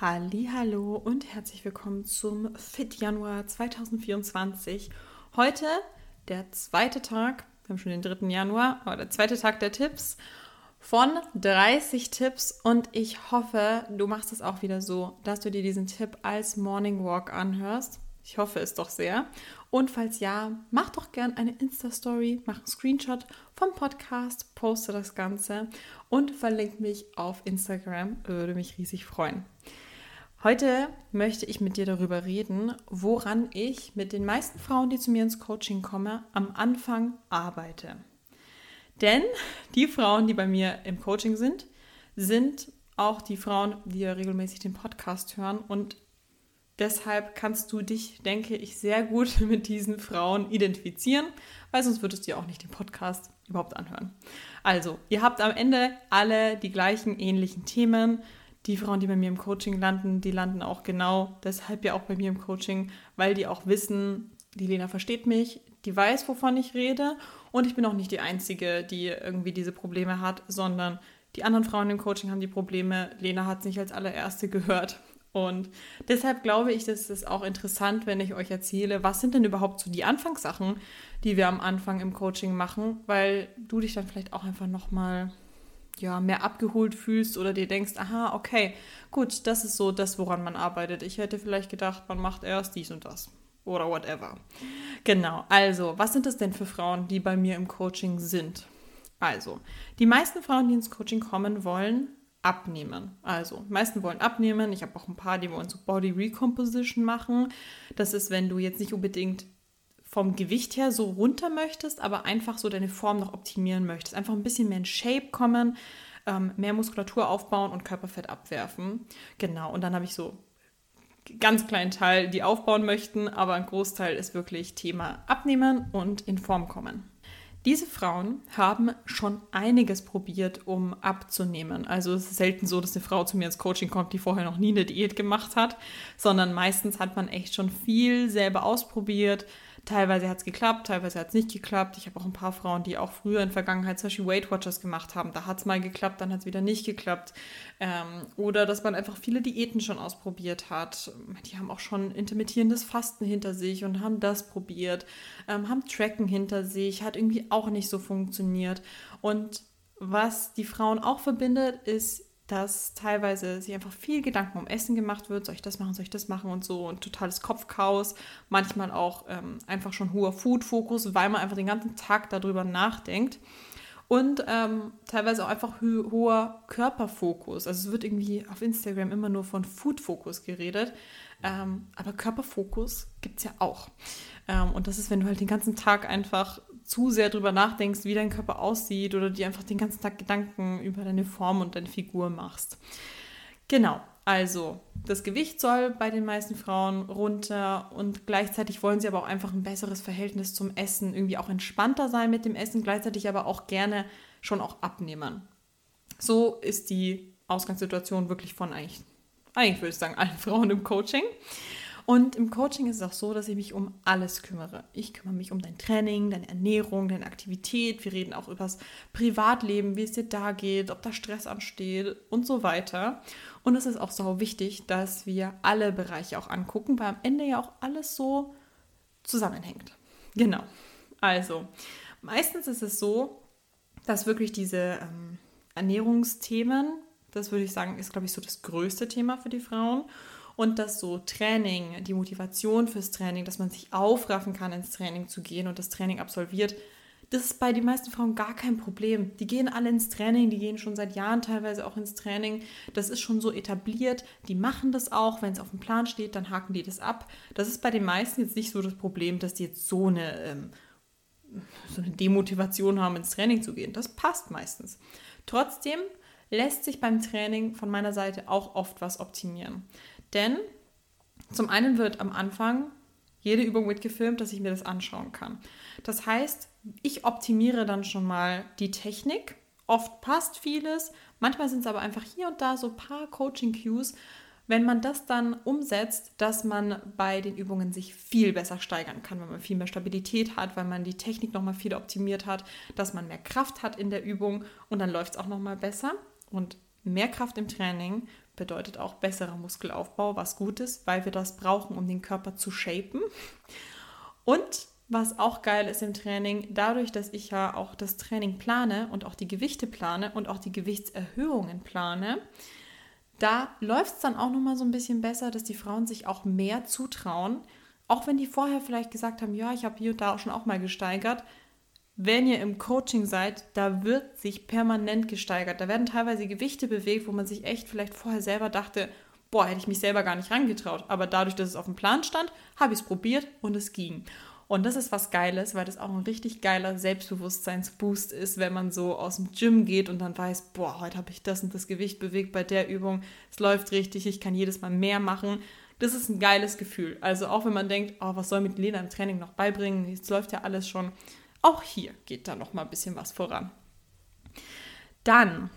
Hallo und herzlich willkommen zum Fit Januar 2024. Heute der zweite Tag, wir haben schon den 3. Januar, aber der zweite Tag der Tipps von 30 Tipps und ich hoffe, du machst es auch wieder so, dass du dir diesen Tipp als Morning Walk anhörst. Ich hoffe es doch sehr. Und falls ja, mach doch gern eine Insta-Story, mach einen Screenshot vom Podcast, poste das Ganze und verlinke mich auf Instagram. Würde mich riesig freuen. Heute möchte ich mit dir darüber reden, woran ich mit den meisten Frauen, die zu mir ins Coaching kommen, am Anfang arbeite. Denn die Frauen, die bei mir im Coaching sind, sind auch die Frauen, die ja regelmäßig den Podcast hören. Und deshalb kannst du dich, denke ich, sehr gut mit diesen Frauen identifizieren, weil sonst würdest du ja auch nicht den Podcast überhaupt anhören. Also, ihr habt am Ende alle die gleichen ähnlichen Themen die Frauen, die bei mir im Coaching landen, die landen auch genau deshalb ja auch bei mir im Coaching, weil die auch wissen, die Lena versteht mich, die weiß, wovon ich rede und ich bin auch nicht die Einzige, die irgendwie diese Probleme hat, sondern die anderen Frauen im Coaching haben die Probleme. Lena hat es nicht als allererste gehört. Und deshalb glaube ich, dass es auch interessant, wenn ich euch erzähle, was sind denn überhaupt so die Anfangssachen, die wir am Anfang im Coaching machen, weil du dich dann vielleicht auch einfach nochmal ja, mehr abgeholt fühlst oder dir denkst, aha, okay, gut, das ist so das, woran man arbeitet. Ich hätte vielleicht gedacht, man macht erst dies und das oder whatever. Genau, also, was sind das denn für Frauen, die bei mir im Coaching sind? Also, die meisten Frauen, die ins Coaching kommen, wollen abnehmen. Also, meisten wollen abnehmen. Ich habe auch ein paar, die wollen so Body Recomposition machen. Das ist, wenn du jetzt nicht unbedingt vom Gewicht her so runter möchtest, aber einfach so deine Form noch optimieren möchtest. Einfach ein bisschen mehr in Shape kommen, ähm, mehr Muskulatur aufbauen und Körperfett abwerfen. Genau, und dann habe ich so ganz kleinen Teil, die aufbauen möchten, aber ein Großteil ist wirklich Thema Abnehmen und in Form kommen. Diese Frauen haben schon einiges probiert, um abzunehmen. Also es ist selten so, dass eine Frau zu mir ins Coaching kommt, die vorher noch nie eine Diät gemacht hat, sondern meistens hat man echt schon viel selber ausprobiert, Teilweise hat es geklappt, teilweise hat es nicht geklappt. Ich habe auch ein paar Frauen, die auch früher in Vergangenheit zum Beispiel Weight Watchers gemacht haben. Da hat es mal geklappt, dann hat es wieder nicht geklappt. Ähm, oder dass man einfach viele Diäten schon ausprobiert hat. Die haben auch schon intermittierendes Fasten hinter sich und haben das probiert, ähm, haben Tracken hinter sich, hat irgendwie auch nicht so funktioniert. Und was die Frauen auch verbindet, ist dass teilweise sich einfach viel Gedanken um Essen gemacht wird, soll ich das machen, soll ich das machen? Und so und totales Kopfchaos, manchmal auch ähm, einfach schon hoher Food-Fokus, weil man einfach den ganzen Tag darüber nachdenkt. Und ähm, teilweise auch einfach ho hoher Körperfokus. Also es wird irgendwie auf Instagram immer nur von Food-Fokus geredet, ähm, aber Körperfokus gibt es ja auch. Ähm, und das ist, wenn du halt den ganzen Tag einfach zu sehr drüber nachdenkst, wie dein Körper aussieht oder dir einfach den ganzen Tag Gedanken über deine Form und deine Figur machst. Genau, also das Gewicht soll bei den meisten Frauen runter und gleichzeitig wollen sie aber auch einfach ein besseres Verhältnis zum Essen, irgendwie auch entspannter sein mit dem Essen, gleichzeitig aber auch gerne schon auch abnehmen. So ist die Ausgangssituation wirklich von eigentlich, eigentlich würde ich sagen, allen Frauen im Coaching. Und im Coaching ist es auch so, dass ich mich um alles kümmere. Ich kümmere mich um dein Training, deine Ernährung, deine Aktivität. Wir reden auch über das Privatleben, wie es dir da geht, ob da Stress ansteht und so weiter. Und es ist auch so wichtig, dass wir alle Bereiche auch angucken, weil am Ende ja auch alles so zusammenhängt. Genau. Also, meistens ist es so, dass wirklich diese ähm, Ernährungsthemen, das würde ich sagen, ist, glaube ich, so das größte Thema für die Frauen und dass so Training, die Motivation fürs Training, dass man sich aufraffen kann, ins Training zu gehen und das Training absolviert, das ist bei den meisten Frauen gar kein Problem. Die gehen alle ins Training, die gehen schon seit Jahren teilweise auch ins Training. Das ist schon so etabliert. Die machen das auch. Wenn es auf dem Plan steht, dann haken die das ab. Das ist bei den meisten jetzt nicht so das Problem, dass die jetzt so eine, ähm, so eine Demotivation haben, ins Training zu gehen. Das passt meistens. Trotzdem lässt sich beim Training von meiner Seite auch oft was optimieren. Denn zum einen wird am Anfang jede Übung mitgefilmt, dass ich mir das anschauen kann. Das heißt, ich optimiere dann schon mal die Technik. Oft passt vieles, manchmal sind es aber einfach hier und da so ein paar Coaching-Cues, wenn man das dann umsetzt, dass man bei den Übungen sich viel besser steigern kann, wenn man viel mehr Stabilität hat, weil man die Technik nochmal viel optimiert hat, dass man mehr Kraft hat in der Übung und dann läuft es auch nochmal besser. Und mehr Kraft im Training bedeutet auch besserer Muskelaufbau, was gut ist, weil wir das brauchen, um den Körper zu shapen. Und was auch geil ist im Training, dadurch, dass ich ja auch das Training plane und auch die Gewichte plane und auch die Gewichtserhöhungen plane, da läuft es dann auch nochmal so ein bisschen besser, dass die Frauen sich auch mehr zutrauen. Auch wenn die vorher vielleicht gesagt haben, ja, ich habe hier und da auch schon auch mal gesteigert. Wenn ihr im Coaching seid, da wird sich permanent gesteigert. Da werden teilweise Gewichte bewegt, wo man sich echt vielleicht vorher selber dachte, boah, hätte ich mich selber gar nicht rangetraut. Aber dadurch, dass es auf dem Plan stand, habe ich es probiert und es ging. Und das ist was Geiles, weil das auch ein richtig geiler Selbstbewusstseinsboost ist, wenn man so aus dem Gym geht und dann weiß, boah, heute habe ich das und das Gewicht bewegt bei der Übung, es läuft richtig, ich kann jedes Mal mehr machen. Das ist ein geiles Gefühl. Also auch wenn man denkt, oh, was soll mit Lena im Training noch beibringen, es läuft ja alles schon. Auch hier geht da noch mal ein bisschen was voran. Dann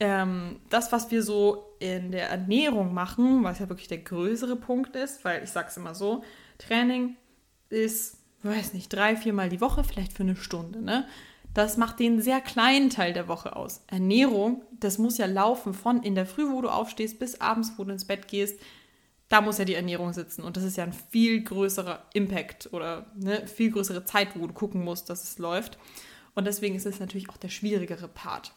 ähm, das, was wir so in der Ernährung machen, was ja wirklich der größere Punkt ist, weil ich sage es immer so, Training ist weiß nicht, drei, viermal die Woche, vielleicht für eine Stunde. Ne? Das macht den sehr kleinen Teil der Woche aus. Ernährung, das muss ja laufen von in der Früh, wo du aufstehst, bis abends, wo du ins Bett gehst. Da muss ja die Ernährung sitzen. Und das ist ja ein viel größerer Impact oder eine viel größere Zeit, wo du gucken musst, dass es läuft. Und deswegen ist es natürlich auch der schwierigere Part.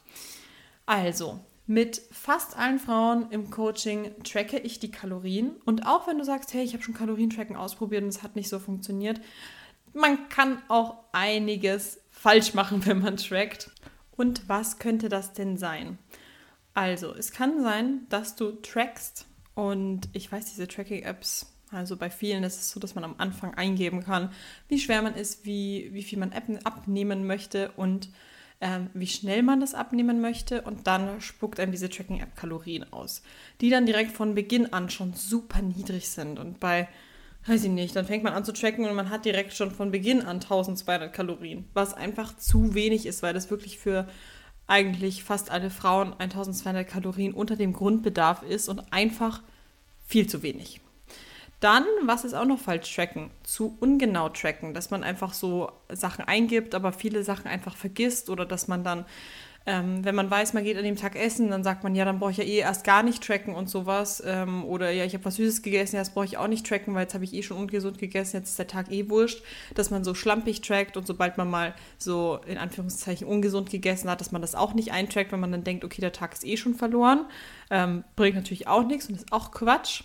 Also, mit fast allen Frauen im Coaching tracke ich die Kalorien. Und auch wenn du sagst, hey, ich habe schon Kalorientracken ausprobiert und es hat nicht so funktioniert, man kann auch einiges falsch machen, wenn man trackt. Und was könnte das denn sein? Also, es kann sein, dass du trackst und ich weiß, diese Tracking-Apps, also bei vielen ist es so, dass man am Anfang eingeben kann, wie schwer man ist, wie, wie viel man abnehmen möchte und ähm, wie schnell man das abnehmen möchte. Und dann spuckt einem diese Tracking-App Kalorien aus, die dann direkt von Beginn an schon super niedrig sind. Und bei weiß ich nicht, dann fängt man an zu tracken und man hat direkt schon von Beginn an 1200 Kalorien, was einfach zu wenig ist, weil das wirklich für eigentlich fast alle Frauen 1200 Kalorien unter dem Grundbedarf ist und einfach viel zu wenig. Dann, was ist auch noch falsch tracken? Zu ungenau tracken, dass man einfach so Sachen eingibt, aber viele Sachen einfach vergisst oder dass man dann ähm, wenn man weiß, man geht an dem Tag essen, dann sagt man, ja, dann brauche ich ja eh erst gar nicht tracken und sowas. Ähm, oder ja, ich habe was Süßes gegessen, ja, das brauche ich auch nicht tracken, weil jetzt habe ich eh schon ungesund gegessen, jetzt ist der Tag eh wurscht. Dass man so schlampig trackt und sobald man mal so in Anführungszeichen ungesund gegessen hat, dass man das auch nicht eintrackt, wenn man dann denkt, okay, der Tag ist eh schon verloren. Ähm, bringt natürlich auch nichts und ist auch Quatsch.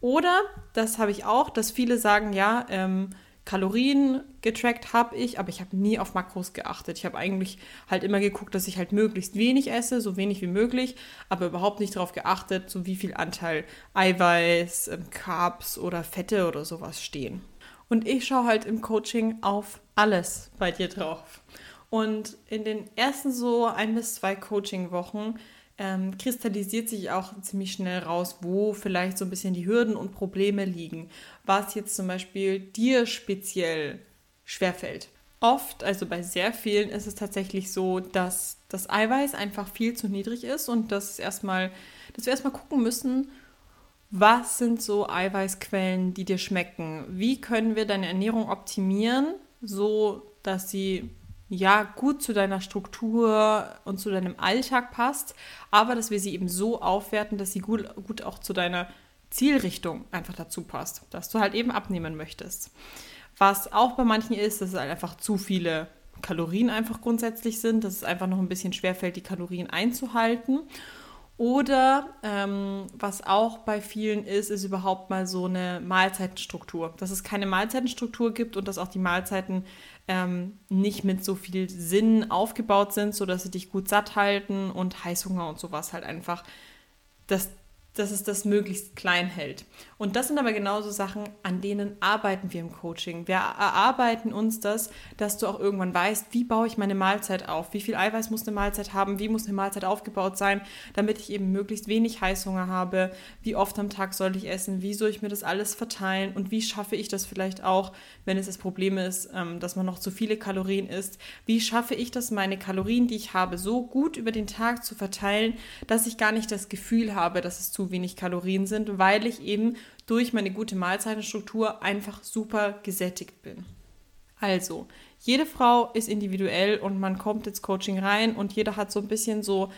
Oder, das habe ich auch, dass viele sagen, ja, ähm, Kalorien getrackt habe ich, aber ich habe nie auf Makros geachtet. Ich habe eigentlich halt immer geguckt, dass ich halt möglichst wenig esse, so wenig wie möglich, aber überhaupt nicht darauf geachtet, so wie viel Anteil Eiweiß, ähm, Carbs oder Fette oder sowas stehen. Und ich schaue halt im Coaching auf alles bei dir drauf. Und in den ersten so ein bis zwei Coaching-Wochen ähm, kristallisiert sich auch ziemlich schnell raus, wo vielleicht so ein bisschen die Hürden und Probleme liegen, was jetzt zum Beispiel dir speziell schwerfällt. Oft, also bei sehr vielen, ist es tatsächlich so, dass das Eiweiß einfach viel zu niedrig ist und dass, erstmal, dass wir erstmal gucken müssen, was sind so Eiweißquellen, die dir schmecken? Wie können wir deine Ernährung optimieren, so dass sie ja gut zu deiner Struktur und zu deinem Alltag passt, aber dass wir sie eben so aufwerten, dass sie gut, gut auch zu deiner Zielrichtung einfach dazu passt, dass du halt eben abnehmen möchtest. Was auch bei manchen ist, dass es halt einfach zu viele Kalorien einfach grundsätzlich sind, dass es einfach noch ein bisschen schwerfällt, die Kalorien einzuhalten. Oder ähm, was auch bei vielen ist, ist überhaupt mal so eine Mahlzeitenstruktur. Dass es keine Mahlzeitenstruktur gibt und dass auch die Mahlzeiten ähm, nicht mit so viel Sinn aufgebaut sind, sodass sie dich gut satt halten und Heißhunger und sowas halt einfach, das dass es das möglichst klein hält. Und das sind aber genauso Sachen, an denen arbeiten wir im Coaching. Wir erarbeiten uns das, dass du auch irgendwann weißt, wie baue ich meine Mahlzeit auf, wie viel Eiweiß muss eine Mahlzeit haben, wie muss eine Mahlzeit aufgebaut sein, damit ich eben möglichst wenig Heißhunger habe, wie oft am Tag soll ich essen, wie soll ich mir das alles verteilen? Und wie schaffe ich das vielleicht auch, wenn es das Problem ist, ähm, dass man noch zu viele Kalorien isst, wie schaffe ich das, meine Kalorien, die ich habe, so gut über den Tag zu verteilen, dass ich gar nicht das Gefühl habe, dass es zu wenig Kalorien sind, weil ich eben durch meine gute Mahlzeitenstruktur einfach super gesättigt bin. Also, jede Frau ist individuell und man kommt ins Coaching rein und jeder hat so ein bisschen so,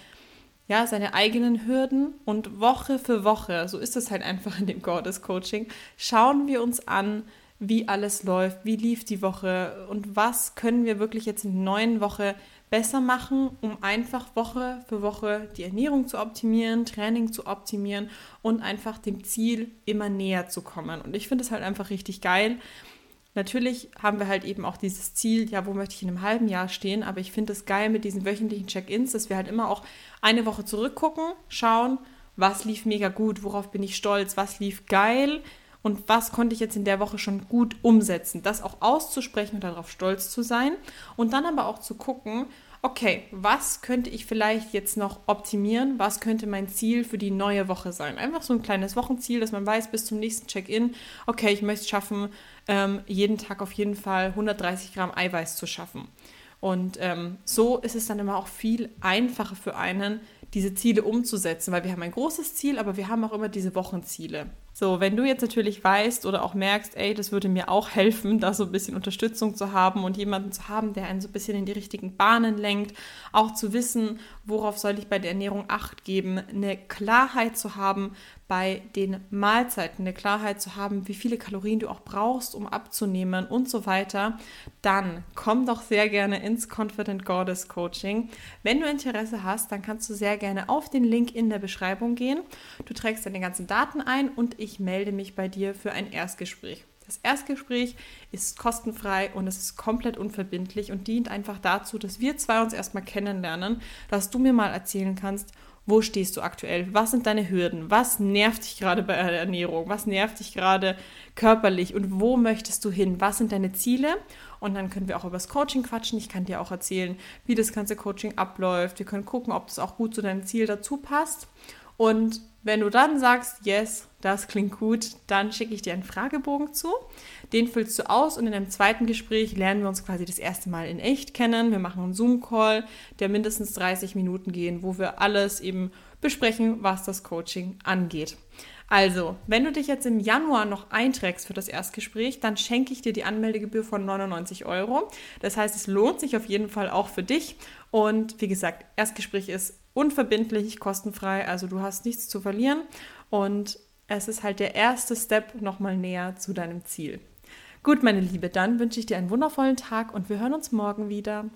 ja, seine eigenen Hürden und Woche für Woche, so ist es halt einfach in dem Goddess Coaching, schauen wir uns an, wie alles läuft, wie lief die Woche und was können wir wirklich jetzt in der neuen Woche besser machen, um einfach Woche für Woche die Ernährung zu optimieren, Training zu optimieren und einfach dem Ziel immer näher zu kommen. Und ich finde es halt einfach richtig geil. Natürlich haben wir halt eben auch dieses Ziel, ja, wo möchte ich in einem halben Jahr stehen, aber ich finde es geil mit diesen wöchentlichen Check-ins, dass wir halt immer auch eine Woche zurückgucken, schauen, was lief mega gut, worauf bin ich stolz, was lief geil, und was konnte ich jetzt in der Woche schon gut umsetzen. Das auch auszusprechen und darauf stolz zu sein und dann aber auch zu gucken, okay, was könnte ich vielleicht jetzt noch optimieren? Was könnte mein Ziel für die neue Woche sein? Einfach so ein kleines Wochenziel, dass man weiß, bis zum nächsten Check-in, okay, ich möchte es schaffen, ähm, jeden Tag auf jeden Fall 130 Gramm Eiweiß zu schaffen. Und ähm, so ist es dann immer auch viel einfacher für einen, diese Ziele umzusetzen, weil wir haben ein großes Ziel, aber wir haben auch immer diese Wochenziele. So, wenn du jetzt natürlich weißt oder auch merkst, ey, das würde mir auch helfen, da so ein bisschen Unterstützung zu haben und jemanden zu haben, der einen so ein bisschen in die richtigen Bahnen lenkt, auch zu wissen, worauf soll ich bei der Ernährung Acht geben, eine Klarheit zu haben bei den Mahlzeiten, eine Klarheit zu haben, wie viele Kalorien du auch brauchst, um abzunehmen und so weiter, dann komm doch sehr gerne ins Confident Goddess Coaching. Wenn du Interesse hast, dann kannst du sehr gerne auf den Link in der Beschreibung gehen. Du trägst deine ganzen Daten ein und ich melde mich bei dir für ein Erstgespräch. Das Erstgespräch ist kostenfrei und es ist komplett unverbindlich und dient einfach dazu, dass wir zwei uns erstmal kennenlernen, dass du mir mal erzählen kannst, wo stehst du aktuell? Was sind deine Hürden? Was nervt dich gerade bei der Ernährung? Was nervt dich gerade körperlich? Und wo möchtest du hin? Was sind deine Ziele? Und dann können wir auch über das Coaching quatschen. Ich kann dir auch erzählen, wie das ganze Coaching abläuft. Wir können gucken, ob das auch gut zu deinem Ziel dazu passt. Und wenn du dann sagst, yes, das klingt gut, dann schicke ich dir einen Fragebogen zu. Den füllst du aus und in einem zweiten Gespräch lernen wir uns quasi das erste Mal in echt kennen. Wir machen einen Zoom-Call, der mindestens 30 Minuten gehen, wo wir alles eben besprechen, was das Coaching angeht. Also, wenn du dich jetzt im Januar noch einträgst für das Erstgespräch, dann schenke ich dir die Anmeldegebühr von 99 Euro. Das heißt, es lohnt sich auf jeden Fall auch für dich. Und wie gesagt, Erstgespräch ist unverbindlich, kostenfrei, also du hast nichts zu verlieren und es ist halt der erste Step nochmal näher zu deinem Ziel. Gut, meine Liebe, dann wünsche ich dir einen wundervollen Tag und wir hören uns morgen wieder.